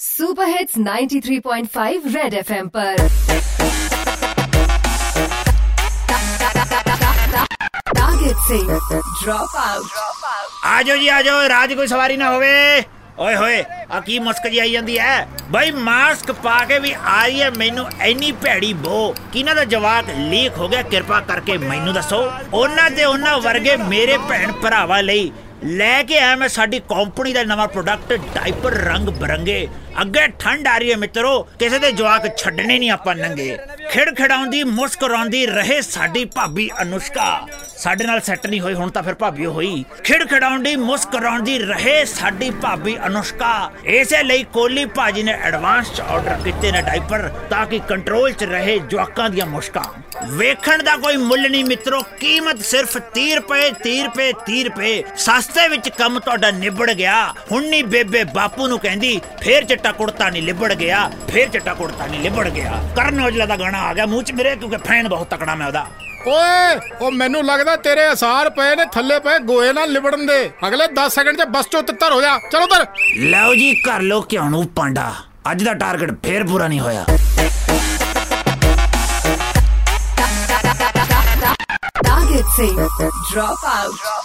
Super hits 93.5 red FM पर target से drop out ਆਜੋ ਜੀ ਆਜੋ ਰਾਹ 'ਚ ਕੋਈ ਸਵਾਰੀ ਨਾ ਹੋਵੇ ਓਏ ਹੋਏ ਆ ਕੀ ਮੁਸਕ ਜੀ ਆਈ ਜਾਂਦੀ ਐ ਬਈ ਮਾਸਕ ਪਾ ਕੇ ਵੀ ਆ ਰਹੀ ਐ ਮੈਨੂੰ ਐਨੀ ਭੈੜੀ ਬੋ ਕਿਹਨਾਂ ਦਾ ਜਵਾਕ ਲੀਕ ਹੋ ਗਿਆ ਕਿਰਪਾ ਕਰਕੇ ਮੈਨੂੰ ਦੱਸੋ ਉਹਨਾਂ ਤੇ ਉਹਨਾਂ ਵਰਗੇ ਮੇਰੇ ਭੈਣ ਭਰਾਵਾਂ ਲਈ ਲੈ ਕੇ ਆਇਆ ਮੈਂ ਸਾਡੀ ਕੰਪਨੀ ਦਾ ਨਵਾਂ ਪ੍ਰੋਡਕਟ ਡਾਈਪਰ ਰੰਗ ਬਰੰਗੇ। ਅੱਗੇ ਠੰਡ ਆ ਰਹੀ ਹੈ ਮਿੱਤਰੋ, ਕਿਸੇ ਦੇ ਜਵਾਕ ਛੱਡਣੇ ਨਹੀਂ ਆਪਾਂ ਨੰਗੇ। ਖਿੜ ਖਿੜਾਉਂਦੀ ਮੁਸਕਰਾਉਂਦੀ ਰਹੇ ਸਾਡੀ ਭਾਬੀ ਅਨੁਸ਼ਕਾ। ਸਾਡੇ ਨਾਲ ਸੈੱਟ ਨਹੀਂ ਹੋਈ, ਹੁਣ ਤਾਂ ਫਿਰ ਭਾਬੀ ਓ ਹੋਈ। ਖਿੜ ਖਿੜਾਉਂਦੀ ਮੁਸਕਰਾਉਂਦੀ ਰਹੇ ਸਾਡੀ ਭਾਬੀ ਅਨੁਸ਼ਕਾ। ਇਸੇ ਲਈ ਕੋਲੀ ਭਾਜੀ ਨੇ ਐਡਵਾਂਸ ਚ ਆਰਡਰ ਕੀਤੇ ਨੇ ਡਾਈਪਰ ਤਾਂ ਕਿ ਕੰਟਰੋਲ ਚ ਰਹੇ ਜਵਾਕਾਂ ਦੀਆਂ ਮੁਸ਼ਕਾਂ। ਵੇਖਣ ਦਾ ਕੋਈ ਮੁੱਲ ਨਹੀਂ ਮਿੱਤਰੋ, ਕੀਮਤ ਸਿਰਫ 30 ਰੁਪਏ 30 ਰੁਪਏ 30 ਰੁਪਏ। ਸਸਤੇ ਵਿੱਚ ਕੰਮ ਤੁਹਾਡਾ ਨਿਬੜ ਗਿਆ। ਹੁਣ ਨਹੀਂ ਬੇਬੇ ਬਾਪੂ ਨੂੰ ਕਹਿੰਦੀ, ਫੇਰ ਚਿੱਟਾ ਕੁੜਤਾ ਨਹੀਂ ਲਿਬੜ ਗਿਆ, ਫੇਰ ਚਿੱਟਾ ਕੁੜਤਾ ਨਹੀਂ ਲਿਬੜ ਗਿਆ। ਕਰਨ ਔਜਲਾ ਦਾ ਗਾਣਾ। ਆ ਗਿਆ ਮੂੰਹ 'ਚ ਮੇਰੇ ਕਿਉਂਕਿ ਫੈਨ ਬਹੁਤ ਤਕੜਾ ਮੈਂ ਉਹਦਾ। ਓਏ ਉਹ ਮੈਨੂੰ ਲੱਗਦਾ ਤੇਰੇ ਅਸਾਰ ਪਏ ਨੇ ਥੱਲੇ ਪਏ ਗੋਏ ਨਾਲ ਲਿਬੜਨ ਦੇ। ਅਗਲੇ 10 ਸੈਕਿੰਡ 'ਚ ਬਸ ਚੋ ਤਿੱਤਰ ਹੋ ਜਾ। ਚਲੋ ਤਰ ਲਓ ਜੀ ਕਰ ਲੋ ਕਿਉਂ ਨੂੰ ਪਾਂਡਾ। ਅੱਜ ਦਾ ਟਾਰਗੇਟ ਫੇਰ ਪੂਰਾ ਨਹੀਂ ਹੋਇਆ। Target say drop out.